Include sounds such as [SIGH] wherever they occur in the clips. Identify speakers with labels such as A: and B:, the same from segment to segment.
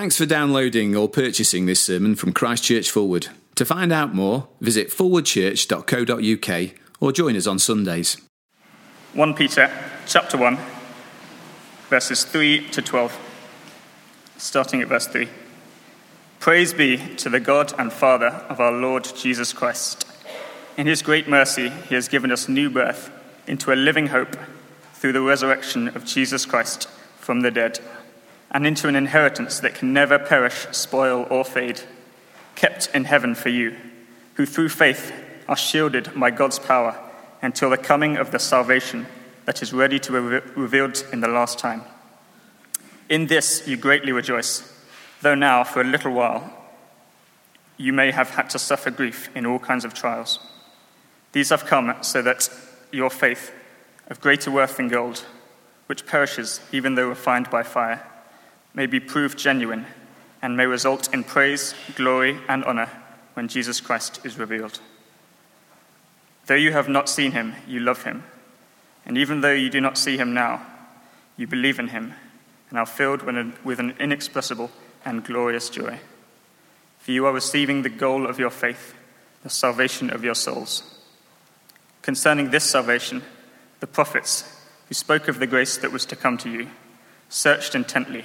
A: Thanks for downloading or purchasing this sermon from Christchurch Forward. To find out more, visit forwardchurch.co.uk or join us on Sundays.
B: 1 Peter chapter 1 verses 3 to 12 starting at verse 3 Praise be to the God and Father of our Lord Jesus Christ in his great mercy he has given us new birth into a living hope through the resurrection of Jesus Christ from the dead and into an inheritance that can never perish spoil or fade kept in heaven for you who through faith are shielded by God's power until the coming of the salvation that is ready to be re- revealed in the last time. In this you greatly rejoice, though now, for a little while, you may have had to suffer grief in all kinds of trials. These have come so that your faith, of greater worth than gold, which perishes even though refined by fire, may be proved genuine and may result in praise, glory, and honor when Jesus Christ is revealed. Though you have not seen him, you love him. And even though you do not see him now, you believe in him and are filled with an inexpressible and glorious joy. For you are receiving the goal of your faith, the salvation of your souls. Concerning this salvation, the prophets, who spoke of the grace that was to come to you, searched intently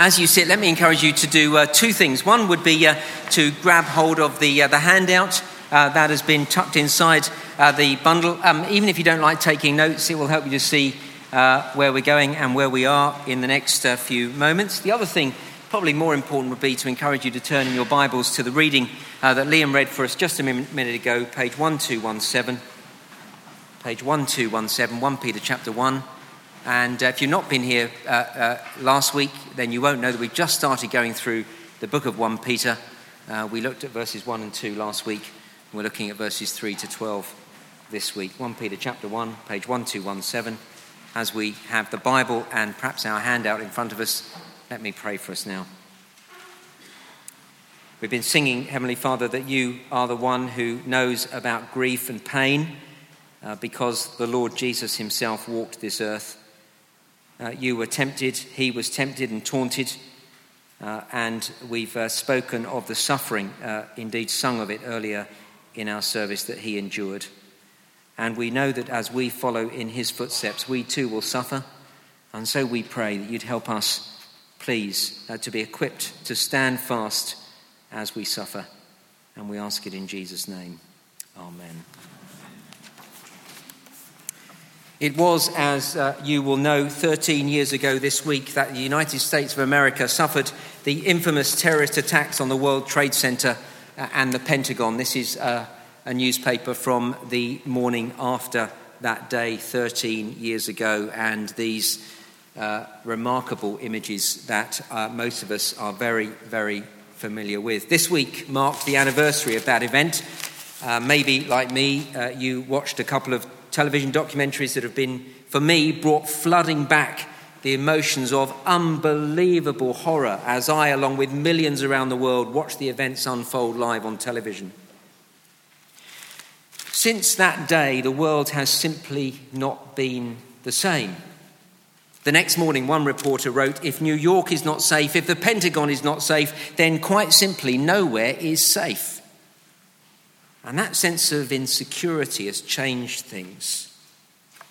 C: As you sit, let me encourage you to do uh, two things. One would be uh, to grab hold of the, uh, the handout uh, that has been tucked inside uh, the bundle. Um, even if you don't like taking notes, it will help you to see where we're going and where we are in the next few moments. The other thing, probably more important, would be to encourage you to turn in your Bibles to the reading that Liam read for us just a minute ago, page 1217. Page 1217, 1 Peter chapter 1. And uh, if you've not been here last week, then you won't know that we've just started going through the book of 1 Peter. we looked at verses 1 and 2 last week. We're looking at verses 3 to 12 this week. 1 Peter chapter 1, page 1217. As we have the Bible and perhaps our handout in front of us, let me pray for us now. We've been singing, Heavenly Father, that you are the one who knows about grief and pain uh, because the Lord Jesus himself walked this earth. Uh, you were tempted, he was tempted and taunted. Uh, and we've uh, spoken of the suffering, uh, indeed, sung of it earlier in our service that he endured. And we know that as we follow in his footsteps, we too will suffer. And so we pray that you'd help us, please, uh, to be equipped to stand fast as we suffer. And we ask it in Jesus' name. Amen. It was, as uh, you will know, 13 years ago this week that the United States of America suffered the infamous terrorist attacks on the World Trade Center uh, and the Pentagon. This is uh, a newspaper from the morning after that day 13 years ago, and these uh, remarkable images that uh, most of us are very, very familiar with. This week marked the anniversary of that event. Uh, maybe, like me, you watched a couple of television documentaries that have been, for me, brought flooding back the emotions of unbelievable horror as I, along with millions around the world, watch the events unfold live on television. Since that day, the world has simply not been the same. The next morning, one reporter wrote If New York is not safe, if the Pentagon is not safe, then quite simply nowhere is safe. And that sense of insecurity has changed things.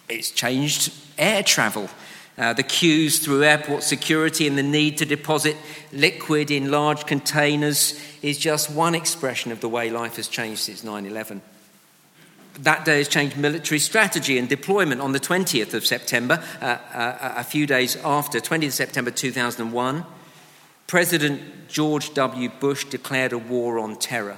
C: It's changed air travel. Uh, the queues through airport security and the need to deposit liquid in large containers is just one expression of the way life has changed since 9 11. That day has changed military strategy and deployment on the 20th of September, uh, uh, a few days after, 20th September 2001. President George W. Bush declared a war on terror.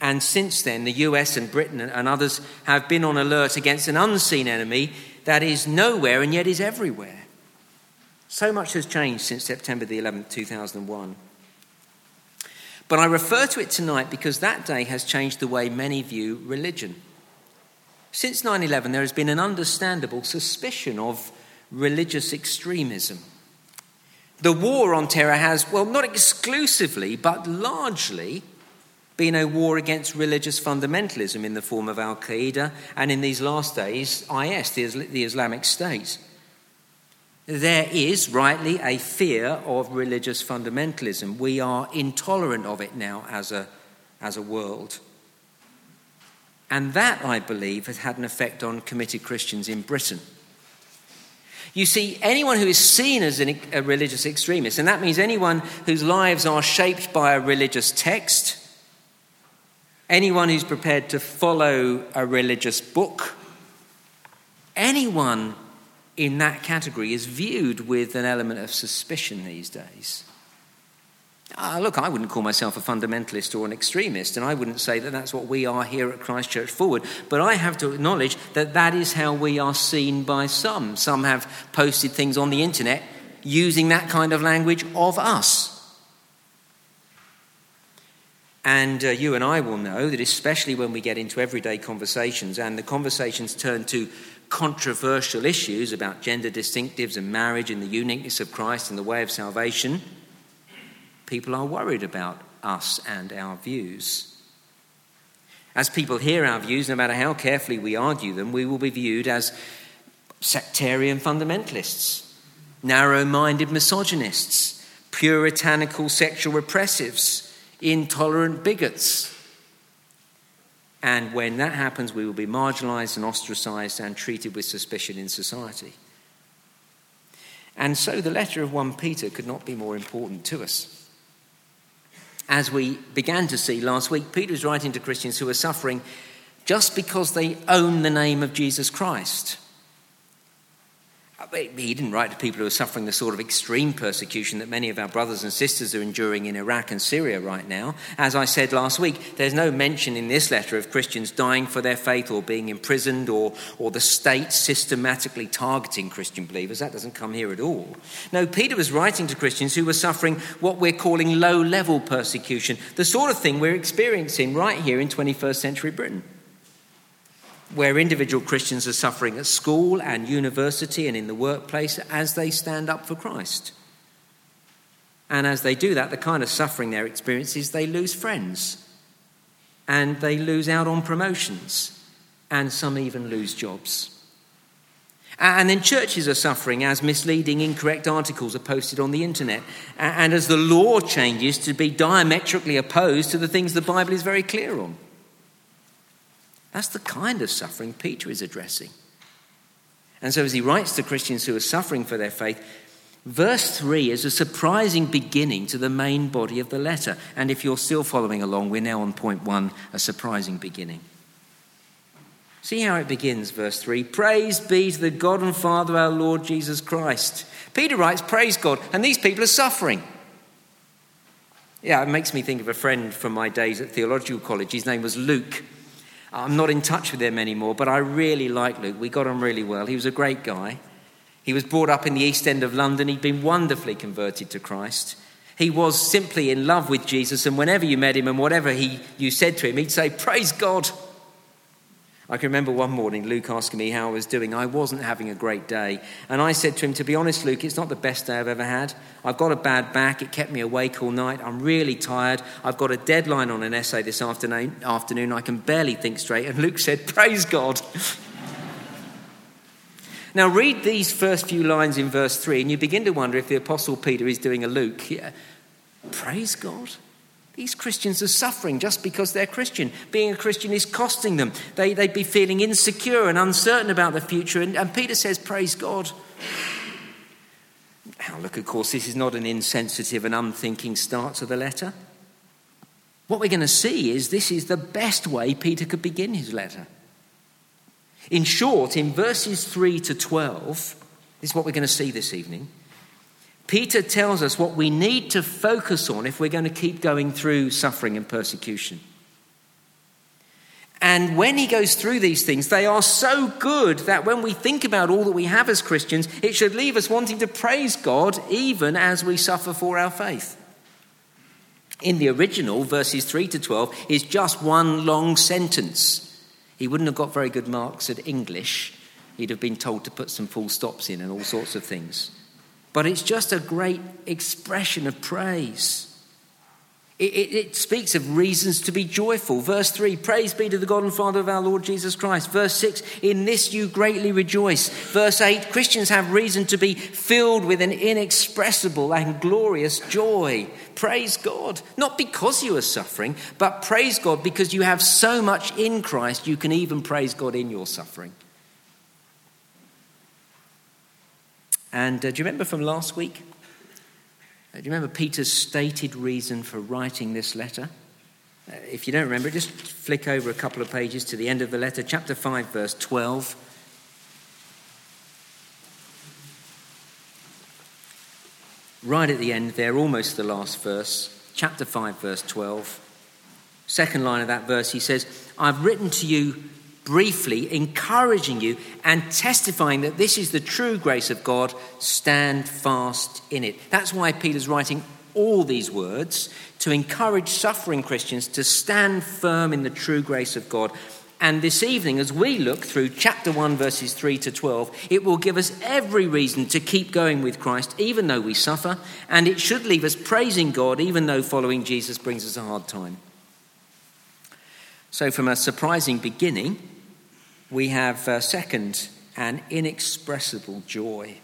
C: And since then, the US and Britain and others have been on alert against an unseen enemy that is nowhere and yet is everywhere. So much has changed since September the 11th, 2001. But I refer to it tonight because that day has changed the way many view religion. Since 9 11, there has been an understandable suspicion of religious extremism. The war on terror has, well, not exclusively, but largely been a war against religious fundamentalism in the form of Al Qaeda and in these last days, IS, the Islamic State. There is, rightly, a fear of religious fundamentalism. We are intolerant of it now as a, as a world. And that, I believe, has had an effect on committed Christians in Britain. You see, anyone who is seen as an, a religious extremist, and that means anyone whose lives are shaped by a religious text, anyone who's prepared to follow a religious book, anyone in that category is viewed with an element of suspicion these days. Uh, look, I wouldn't call myself a fundamentalist or an extremist, and I wouldn't say that that's what we are here at Christ Church Forward, but I have to acknowledge that that is how we are seen by some. Some have posted things on the internet using that kind of language of us. And uh, you and I will know that, especially when we get into everyday conversations and the conversations turn to controversial issues about gender distinctives and marriage and the uniqueness of Christ and the way of salvation, people are worried about us and our views. As people hear our views, no matter how carefully we argue them, we will be viewed as sectarian fundamentalists, narrow minded misogynists, puritanical sexual repressives intolerant bigots. And when that happens, we will be marginalized and ostracized and treated with suspicion in society. And so the letter of 1 Peter could not be more important to us. As we began to see last week, Peter is writing to Christians who are suffering just because they own the name of Jesus Christ. He didn't write to people who are suffering the sort of extreme persecution that many of our brothers and sisters are enduring in Iraq and Syria right now. As I said last week, there's no mention in this letter of Christians dying for their faith or being imprisoned or, or the state systematically targeting Christian believers. That doesn't come here at all. No, Peter was writing to Christians who were suffering what we're calling low level persecution, the sort of thing we're experiencing right here in 21st century Britain where individual Christians are suffering at school and university and in the workplace as they stand up for Christ. And as they do that, the kind of suffering they're experiencing is they lose friends and they lose out on promotions and some even lose jobs. And then churches are suffering as misleading, incorrect articles are posted on the internet, and as the law changes to be diametrically opposed to the things the Bible is very clear on. That's the kind of suffering Peter is addressing. And so, as he writes to Christians who are suffering for their faith, verse 3 is a surprising beginning to the main body of the letter. And if you're still following along, we're now on point one a surprising beginning. See how it begins, verse 3 Praise be to the God and Father our Lord Jesus Christ. Peter writes, Praise God, and these people are suffering. Yeah, it makes me think of a friend from my days at theological college. His name was Luke. I'm not in touch with him anymore, but I really like Luke. We got on really well. He was a great guy. He was brought up in the East End of London. He'd been wonderfully converted to Christ. He was simply in love with Jesus, and whenever you met him and whatever he, you said to him, he'd say, Praise God. I can remember one morning Luke asking me how I was doing. I wasn't having a great day. And I said to him, To be honest, Luke, it's not the best day I've ever had. I've got a bad back. It kept me awake all night. I'm really tired. I've got a deadline on an essay this afternoon. afternoon. I can barely think straight. And Luke said, Praise God. [LAUGHS] now, read these first few lines in verse 3, and you begin to wonder if the Apostle Peter is doing a Luke. Yeah. Praise God. These Christians are suffering just because they're Christian. Being a Christian is costing them. They, they'd be feeling insecure and uncertain about the future. And, and Peter says, Praise God. Now, look, of course, this is not an insensitive and unthinking start to the letter. What we're going to see is this is the best way Peter could begin his letter. In short, in verses 3 to 12, this is what we're going to see this evening. Peter tells us what we need to focus on if we're going to keep going through suffering and persecution. And when he goes through these things, they are so good that when we think about all that we have as Christians, it should leave us wanting to praise God even as we suffer for our faith. In the original, verses 3 to 12 is just one long sentence. He wouldn't have got very good marks at English. He'd have been told to put some full stops in and all sorts of things. But it's just a great expression of praise. It, it, it, speaks of reasons to be joyful. Verse 3 Praise be to the God and Father of our Lord Jesus Christ. Verse 6 In this you greatly rejoice. Verse 8 Christians have reason to be filled with an inexpressible and glorious joy. Praise God. Not because you are suffering, but praise God because you have so much in Christ you can even praise God in your suffering. And uh, do you remember from last week? Uh, do you remember Peter's stated reason for writing this letter? Uh, if you don't remember, just flick over a couple of pages to the end of the letter, chapter 5, verse 12. Right at the end there, almost the last verse, chapter 5, verse 12. Second line of that verse, he says, I've written to you briefly, encouraging you and testifying that this is the true grace of God. Stand fast in it. That's why Peter's writing all these words to encourage suffering Christians to stand firm in the true grace of God. And this evening, as we look through chapter 1, verses 3 to 12, it will give us every reason to keep going with Christ, even though we suffer. And it should leave us praising God, even though following Jesus brings us a hard time. So, from a surprising beginning, we have uh, second, an inexpressible joy.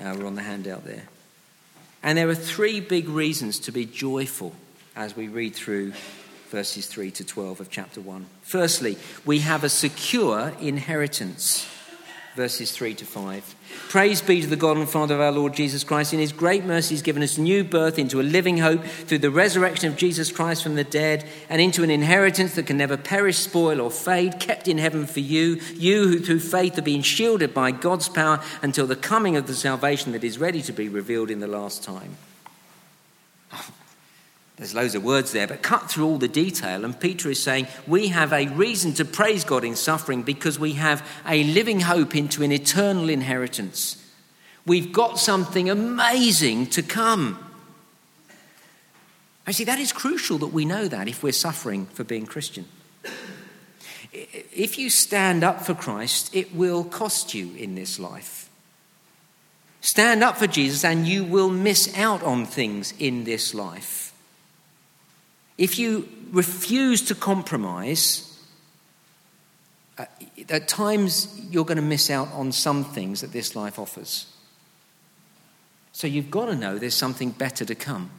C: Uh, we're on the handout there. And there are three big reasons to be joyful as we read through verses 3 to 12 of chapter 1. Firstly, we have a secure inheritance verses 3 to 5. Praise be to the God and Father of our Lord Jesus Christ. In his great mercy, he's given us new birth into a living hope through the resurrection of Jesus Christ from the dead and into an inheritance that can never perish, spoil, or fade, kept in heaven for you, you who through faith are being shielded by God's power until the coming of the salvation that is ready to be revealed in the last time. There's loads of words there, but cut through all the detail. And Peter is saying we have a reason to praise God in suffering because we have a living hope into an eternal inheritance. We've got something amazing to come. I see, that is crucial that we know that if we're suffering for being Christian. If you stand up for Christ, it will cost you in this life. Stand up for Jesus, and you will miss out on things in this life. If you refuse to compromise, uh, at times you're going to miss out on some things that this life offers. So you've got to know there's something better to come.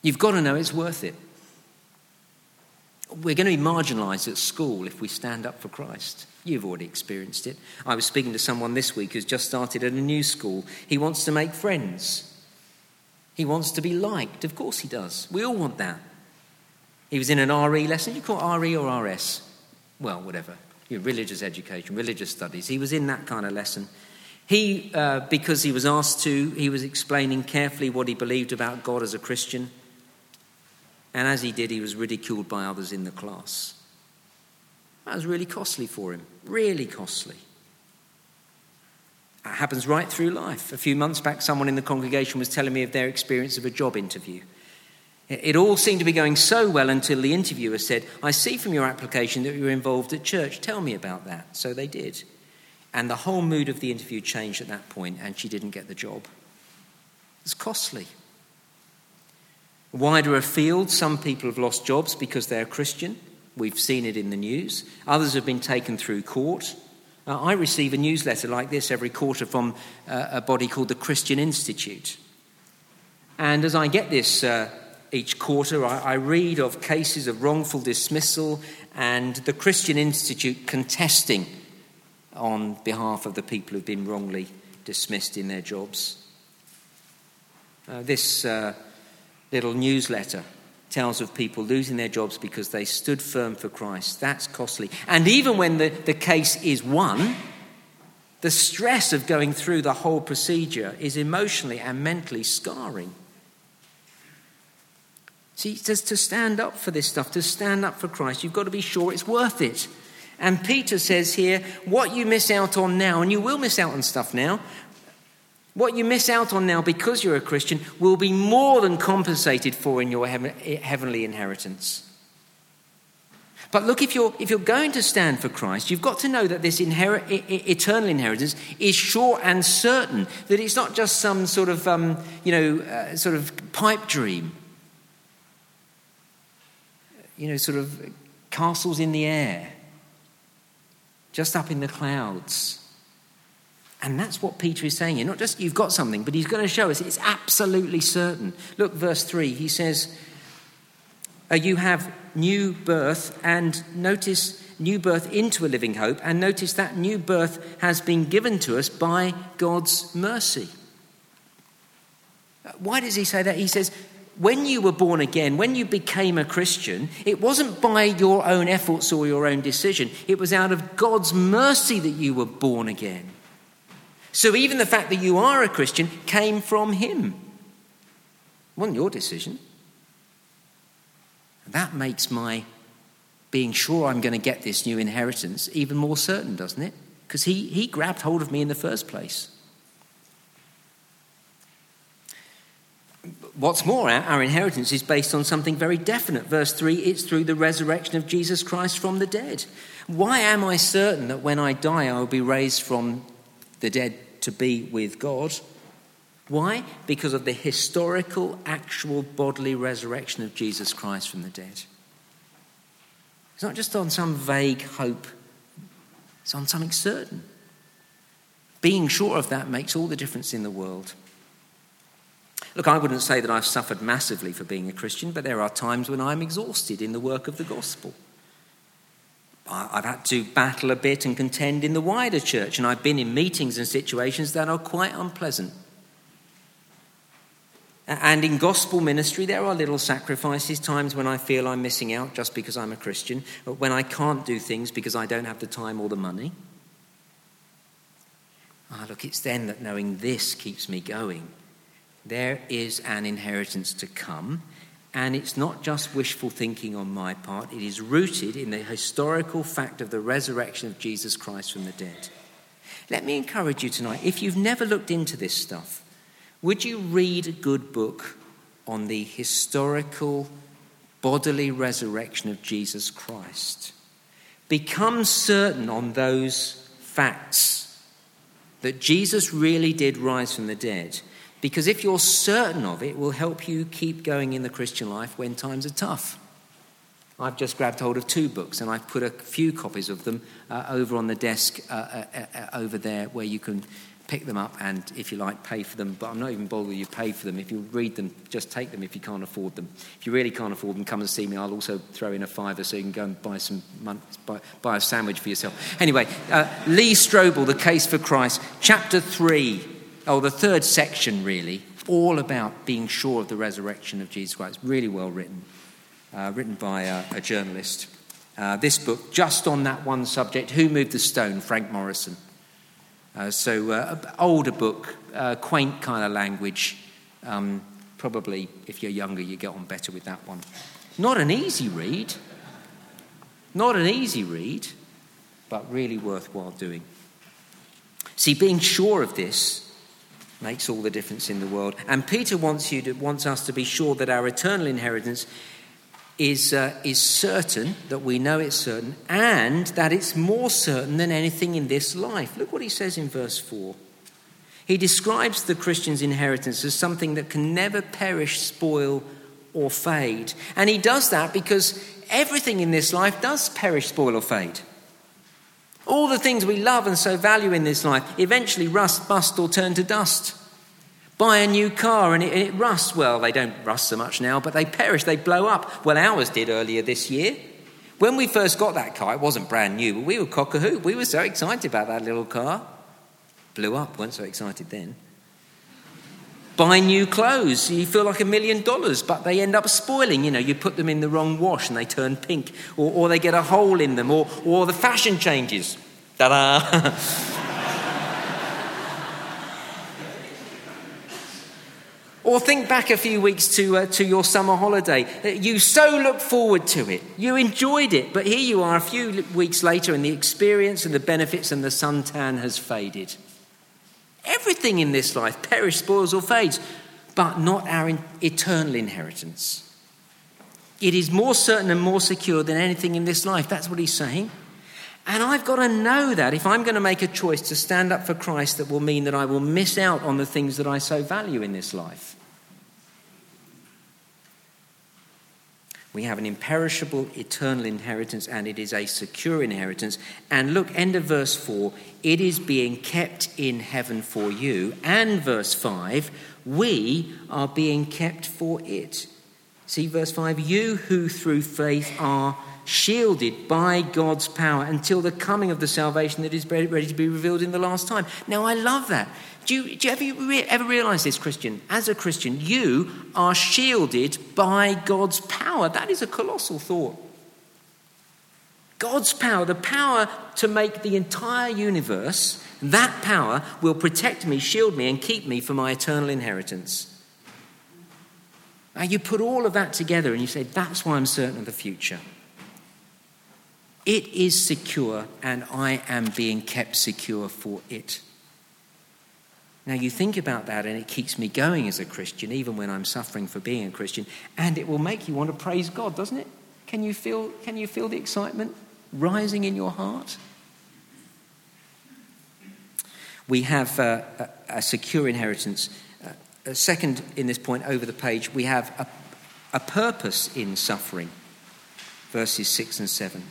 C: You've got to know it's worth it. We're going to be marginalized at school if we stand up for Christ. You've already experienced it. I was speaking to someone this week who's just started at a new school. He wants to make friends, he wants to be liked. Of course, he does. We all want that. He was in an RE lesson. You call RE or RS? Well, whatever. religious education, religious studies. He was in that kind of lesson. He, uh, because he was asked to, he was explaining carefully what he believed about God as a Christian. And as he did, he was ridiculed by others in the class. That was really costly for him, really costly. That happens right through life. A few months back, someone in the congregation was telling me of their experience of a job interview. It all seemed to be going so well until the interviewer said, I see from your application that you were involved at church. Tell me about that. So they did. And the whole mood of the interview changed at that point, and she didn't get the job. It's costly. Wider afield, some people have lost jobs because they're Christian. We've seen it in the news. Others have been taken through court. Uh, I receive a newsletter like this every quarter from uh, a body called the Christian Institute. And as I get this uh, each quarter, I, I read of cases of wrongful dismissal and the Christian Institute contesting on behalf of the people who've been wrongly dismissed in their jobs. Uh, this uh, little newsletter tells of people losing their jobs because they stood firm for Christ. That's costly. And even when the, the case is won, the stress of going through the whole procedure is emotionally and mentally scarring. See, he says to stand up for this stuff, to stand up for Christ, you've got to be sure it's worth it. And Peter says here, what you miss out on now, and you will miss out on stuff now, what you miss out on now because you're a Christian will be more than compensated for in your heavenly inheritance. But look, if you're, if you're going to stand for Christ, you've got to know that this inherit, eternal inheritance is sure and certain, that it's not just some sort of, um, you know, uh, sort of pipe dream. You know, sort of castles in the air, just up in the clouds. And that's what Peter is saying here. Not just you've got something, but he's going to show us it's absolutely certain. Look, verse 3, he says, uh, You have new birth, and notice new birth into a living hope, and notice that new birth has been given to us by God's mercy. Uh, why does he say that? He says, when you were born again, when you became a Christian, it wasn't by your own efforts or your own decision. It was out of God's mercy that you were born again. So even the fact that you are a Christian came from Him. It wasn't your decision. That makes my being sure I'm going to get this new inheritance even more certain, doesn't it? Because he, he grabbed hold of me in the first place. What's more, our, our inheritance is based on something very definite. Verse 3 it's through the resurrection of Jesus Christ from the dead. Why am I certain that when I die I will be raised from the dead to be with God. Why? Because of the historical, actual bodily resurrection of Jesus Christ from the dead. It's not just on some vague hope, it's on something certain. Being sure of that makes all the difference in the world. Look, I wouldn't say that I've suffered massively for being a Christian, but there are times when I'm exhausted in the work of the gospel. I've had to battle a bit and contend in the wider church, and I've been in meetings and situations that are quite unpleasant. And in gospel ministry, there are little sacrifices, times when I feel I'm missing out just because I'm a Christian, when I can't do things because I don't have the time or the money. Ah, look, it's then that knowing this keeps me going. There is an inheritance to come, and it's not just wishful thinking on my part, it is rooted in the historical fact of the resurrection of Jesus Christ from the dead. Let me encourage you tonight if you've never looked into this stuff, would you read a good book on the historical bodily resurrection of Jesus Christ? Become certain on those facts that Jesus really did rise from the dead because if you're certain of it, it will help you keep going in the Christian life when times are tough. I've just grabbed hold of two books and I've put a few copies of them uh, over on the desk uh, uh, uh, over there where you can pick them up and, if you like, pay for them. But I'm not even bothered you pay for them. If you read them, just take them if you can't afford them. If you really can't afford them, come and see me. I'll also throw in a fiver so you can go and buy, some, buy, buy a sandwich for yourself. Anyway, uh, Lee Strobel, The Case for Christ, chapter 3 oh, the third section, really, all about being sure of the resurrection of Jesus Christ. Really well written, uh, written by a, a journalist. Uh, this book, just on that one subject, Who Moved the Stone? Frank Morison. Uh, so, uh, older book, uh, quaint kind of language. Um, probably, if you're younger, you get on better with that one. Not an easy read. Not an easy read, but really worthwhile doing. See, being sure of this makes all the difference in the world. And Peter wants, you to, wants us to be sure that our eternal inheritance is, uh, is certain, that we know it's certain, and that it's more certain than anything in this life. Look what he says in verse 4. He describes the Christian's inheritance as something that can never perish, spoil, or fade. And he does that because everything in this life does perish, spoil, or fade. All the things we love and so value in this life eventually rust, bust, or turn to dust. Buy a new car and it, it rusts. Well, they don't rust so much now, but they perish, they blow up. Well, ours did earlier this year. When we first got that car, it wasn't brand new, but we were cock a hoop. We were so excited about that little car. Blew up, weren't so excited then. Buy new clothes, you feel like a million dollars, but they end up spoiling. You know, you put them in the wrong wash and they turn pink, or, or they get a hole in them, or, or the fashion changes. Ta da! [LAUGHS] Or think back a few weeks to, uh, to your summer holiday. You so looked forward to it. You enjoyed it. But here you are a few weeks later, and the experience and the benefits and the suntan has faded. Everything in this life perishes, spoils, or fades, but not our eternal inheritance. It is more certain and more secure than anything in this life. That's what he's saying. And I've got to know that if I'm going to make a choice to stand up for Christ, that will mean that I will miss out on the things that I so value in this life. We have an imperishable eternal inheritance, and it is a secure inheritance. And look, end of verse 4 it is being kept in heaven for you. And verse 5 we are being kept for it. See, verse 5 you who through faith are shielded by God's power until the coming of the salvation that is ready to be revealed in the last time. Now, I love that. Do you, do you ever, ever realize this, Christian? As a Christian, you are shielded by God's power. That is a colossal thought. God's power, the power to make the entire universe, that power will protect me, shield me, and keep me for my eternal inheritance. Now, you put all of that together and you say, that's why I'm certain of the future. It is secure, and I am being kept secure for it. Now, you think about that, and it keeps me going as a Christian, even when I'm suffering for being a Christian, and it will make you want to praise God, doesn't it? Can you feel, can you feel the excitement rising in your heart? We have uh, a, a, secure inheritance. Uh, a second, in this point over the page, we have a, a purpose in suffering, verses 6 and 7.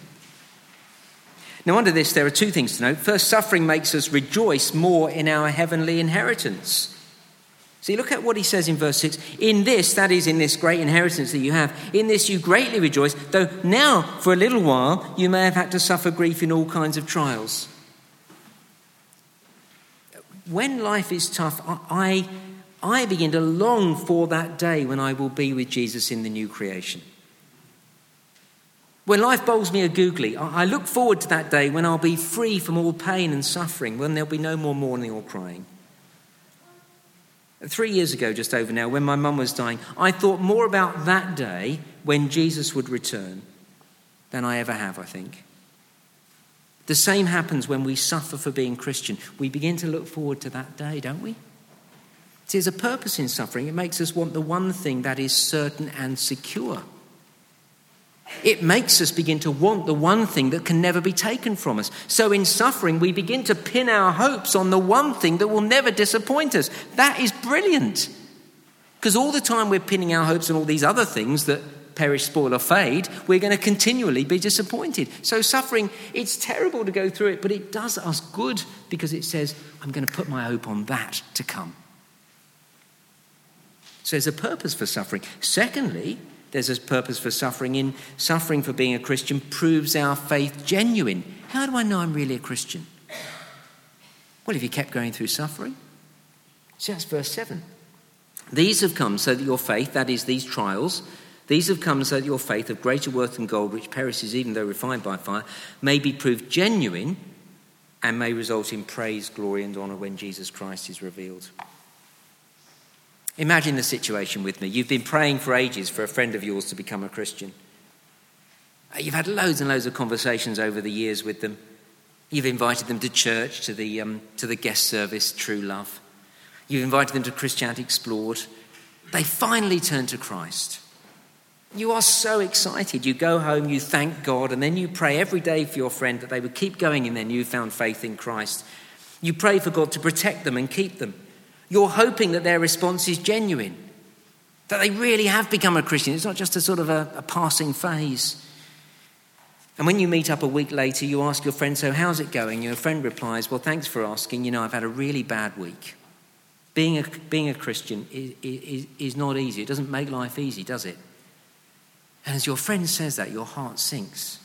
C: Now, under this, there are two things to note. First, suffering makes us rejoice more in our heavenly inheritance. See, look at what he says in verse 6. In this, that is, in this great inheritance that you have, in this you greatly rejoice, though now, for a little while, you may have had to suffer grief in all kinds of trials. When life is tough, I, I begin to long for that day when I will be with Jesus in the new creation. When life bowls me a googly, I look forward to that day when I'll be free from all pain and suffering, when there'll be no more mourning or crying. Three years ago, just over now, when my mum was dying, I thought more about that day when Jesus would return than I ever have, I think. The same happens when we suffer for being Christian. We begin to look forward to that day, don't we? There's a purpose in suffering. It makes us want the one thing that is certain and secure. It makes us begin to want the one thing that can never be taken from us. So, in suffering, we begin to pin our hopes on the one thing that will never disappoint us. That is brilliant. Because all the time we're pinning our hopes on all these other things that perish, spoil, or fade, we're going to continually be disappointed. So, suffering, it's terrible to go through it, but it does us good because it says, I'm going to put my hope on that to come. So, there's a purpose for suffering. Secondly, there's a purpose for suffering. In suffering for being a Christian proves our faith genuine. How do I know I'm really a Christian? Well, if you kept going through suffering. See, that's verse 7. These have come so that your faith, that is, these trials, these have come so that your faith of greater worth than gold, which perishes even though refined by fire, may be proved genuine and may result in praise, glory, and honour when Jesus Christ is revealed. Imagine the situation with me. You've been praying for ages for a friend of yours to become a Christian. Uh, you've had loads and loads of conversations over the years with them. You've invited them to church, to the, um, to the guest service, True Love. You've invited them to Christianity Explored. They finally turn to Christ. You are so excited. You go home, you thank God, and then you pray every day for your friend that they would keep going in their newfound faith in Christ. You pray for God to protect them and keep them. You're hoping that their response is genuine, that they really have become a Christian. It's not just a sort of a, a passing phase. And when you meet up a week later, you ask your friend, So, how's it going? Your friend replies, Well, thanks for asking. You know, I've had a really bad week. Being a, being a Christian is, is, is not easy. It doesn't make life easy, does it? And as your friend says that, your heart sinks.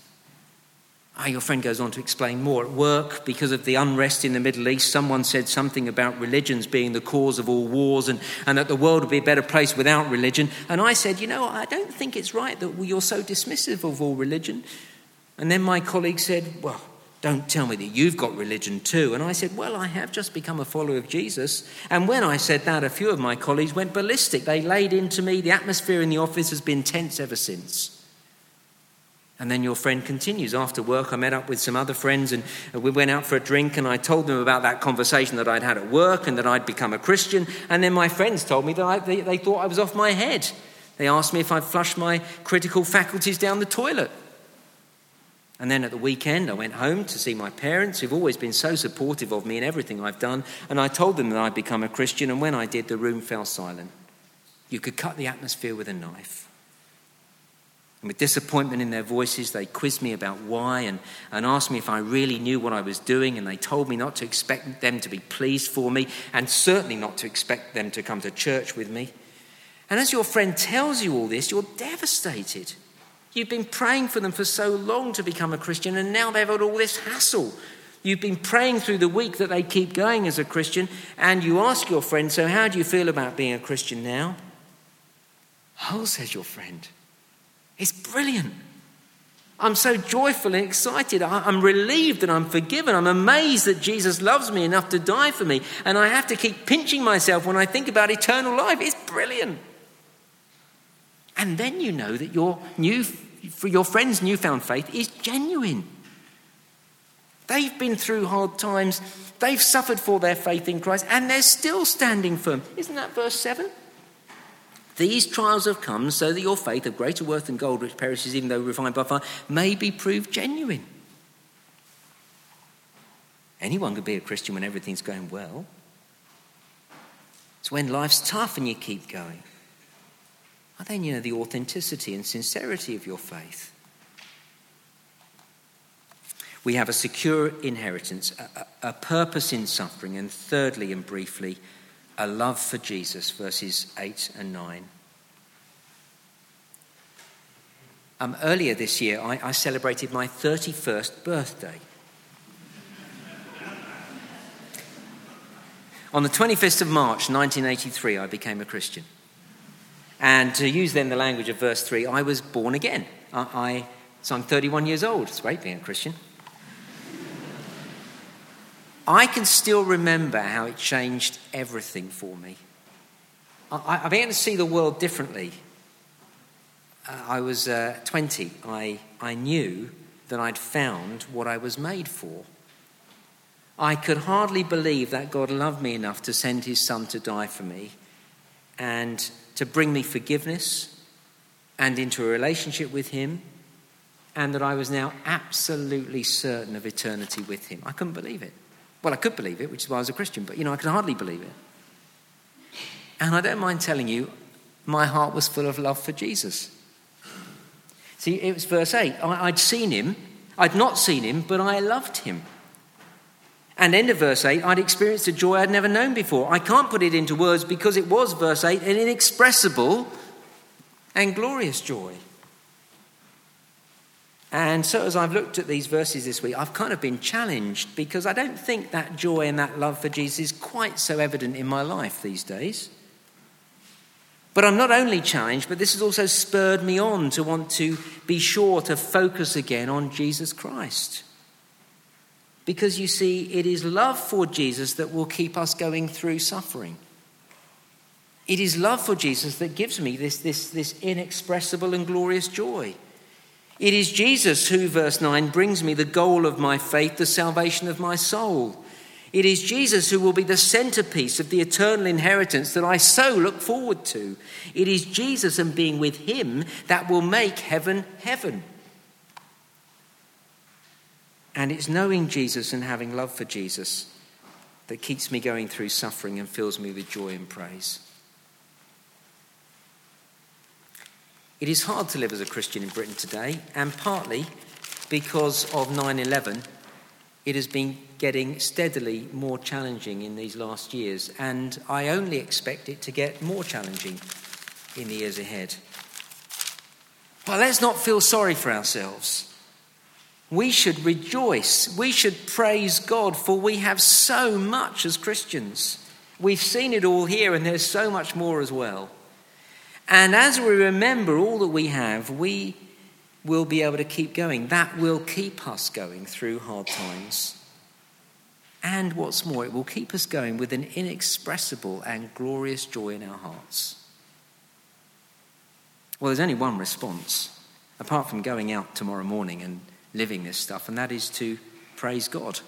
C: Ah, your friend goes on to explain more. At work, because of the unrest in the Middle East, someone said something about religions being the cause of all wars and, and that the world would be a better place without religion. And I said, You know, I don't think it's right that you're so dismissive of all religion. And then my colleague said, Well, Don't tell me that you've got religion too. And I said, Well, I have just become a follower of Jesus. And when I said that, a few of my colleagues went ballistic. They laid into me. The atmosphere in the office has been tense ever since. And then your friend continues. After work, I met up with some other friends and uh, we went out for a drink. And I told them about that conversation that I'd had at work and that I'd become a Christian. And then my friends told me that I, they, they thought I was off my head. They asked me if I'd flushed my critical faculties down the toilet. And then at the weekend, I went home to see my parents, who've always been so supportive of me in everything I've done. And I told them that I'd become a Christian. And when I did, the room fell silent. You could cut the atmosphere with a knife. And with disappointment in their voices, they quizzed me about why and, and asked me if I really knew what I was doing. And they told me not to expect them to be pleased for me, and certainly not to expect them to come to church with me. And as your friend tells you all this, you're devastated. You've been praying for them for so long to become a Christian, and now they've had all this hassle. You've been praying through the week that they keep going as a Christian, and you ask your friend, So, how do you feel about being a Christian now? Oh, says your friend, it's brilliant. I'm so joyful and excited. I'm relieved that I'm forgiven. I'm amazed that Jesus loves me enough to die for me. And I have to keep pinching myself when I think about eternal life. It's brilliant. And then you know that your new your friend's newfound faith is genuine. They've been through hard times, they've suffered for their faith in Christ, and they're still standing firm. Isn't that verse 7? These trials have come so that your faith, of greater worth than gold, which perishes even though refined by fire, may be proved genuine. Anyone could be a Christian when everything's going well. It's when life's tough and you keep going then you know the authenticity and sincerity of your faith. We have a secure inheritance, a, a, purpose in suffering, and thirdly and briefly, a love for Jesus, verses 8 and 9. Um, earlier this year, I, I celebrated my 31st birthday. On the 25th of March 1983, I became a Christian. And to use then the language of verse 3, I was born again. I, I, so I'm 31 years old. It's great being a Christian. I can still remember how it changed everything for me. I, I began to see the world differently. Uh, I was uh, 20. I, I knew that I'd found what I was made for. I could hardly believe that God loved me enough to send his son to die for me. And to bring me forgiveness and into a relationship with Him, and that I was now absolutely certain of eternity with Him. I couldn't believe it. Well, I could believe it, which is why I was a Christian, but you know, I could hardly believe it. And I don't mind telling you, my heart was full of love for Jesus. See, it was verse 8. I'd seen him, I'd not seen him, but I loved him. And end of verse 8, I'd experienced a joy I'd never known before. I can't put it into words because it was, verse 8, an inexpressible and glorious joy. And so, as I've looked at these verses this week, I've kind of been challenged because I don't think that joy and that love for Jesus is quite so evident in my life these days. But I'm not only challenged, but this has also spurred me on to want to be sure to focus again on Jesus Christ. Because you see, it is love for Jesus that will keep us going through suffering. It is love for Jesus that gives me this, this, this inexpressible and glorious joy. It is Jesus who, verse 9, brings me the goal of my faith, the salvation of my soul. It is Jesus who will be the centerpiece of the eternal inheritance that I so look forward to. It is Jesus and being with Him that will make heaven heaven. And it's knowing Jesus and having love for Jesus that keeps me going through suffering and fills me with joy and praise. It is hard to live as a Christian in Britain today, and partly because of 9 11, it has been getting steadily more challenging in these last years, and I only expect it to get more challenging in the years ahead. But let's not feel sorry for ourselves. We should rejoice. We should praise God, for we have so much as Christians. We've seen it all here, and there's so much more as well. And as we remember all that we have, we, we'll be able to keep going. That will keep us going through hard times. And what's more, it will keep us going with an inexpressible and glorious joy in our hearts. Well, there's only one response, apart from going out tomorrow morning and living this stuff, and that is to praise God.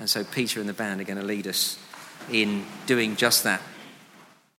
C: And so Peter and the band are going to lead us in doing just that.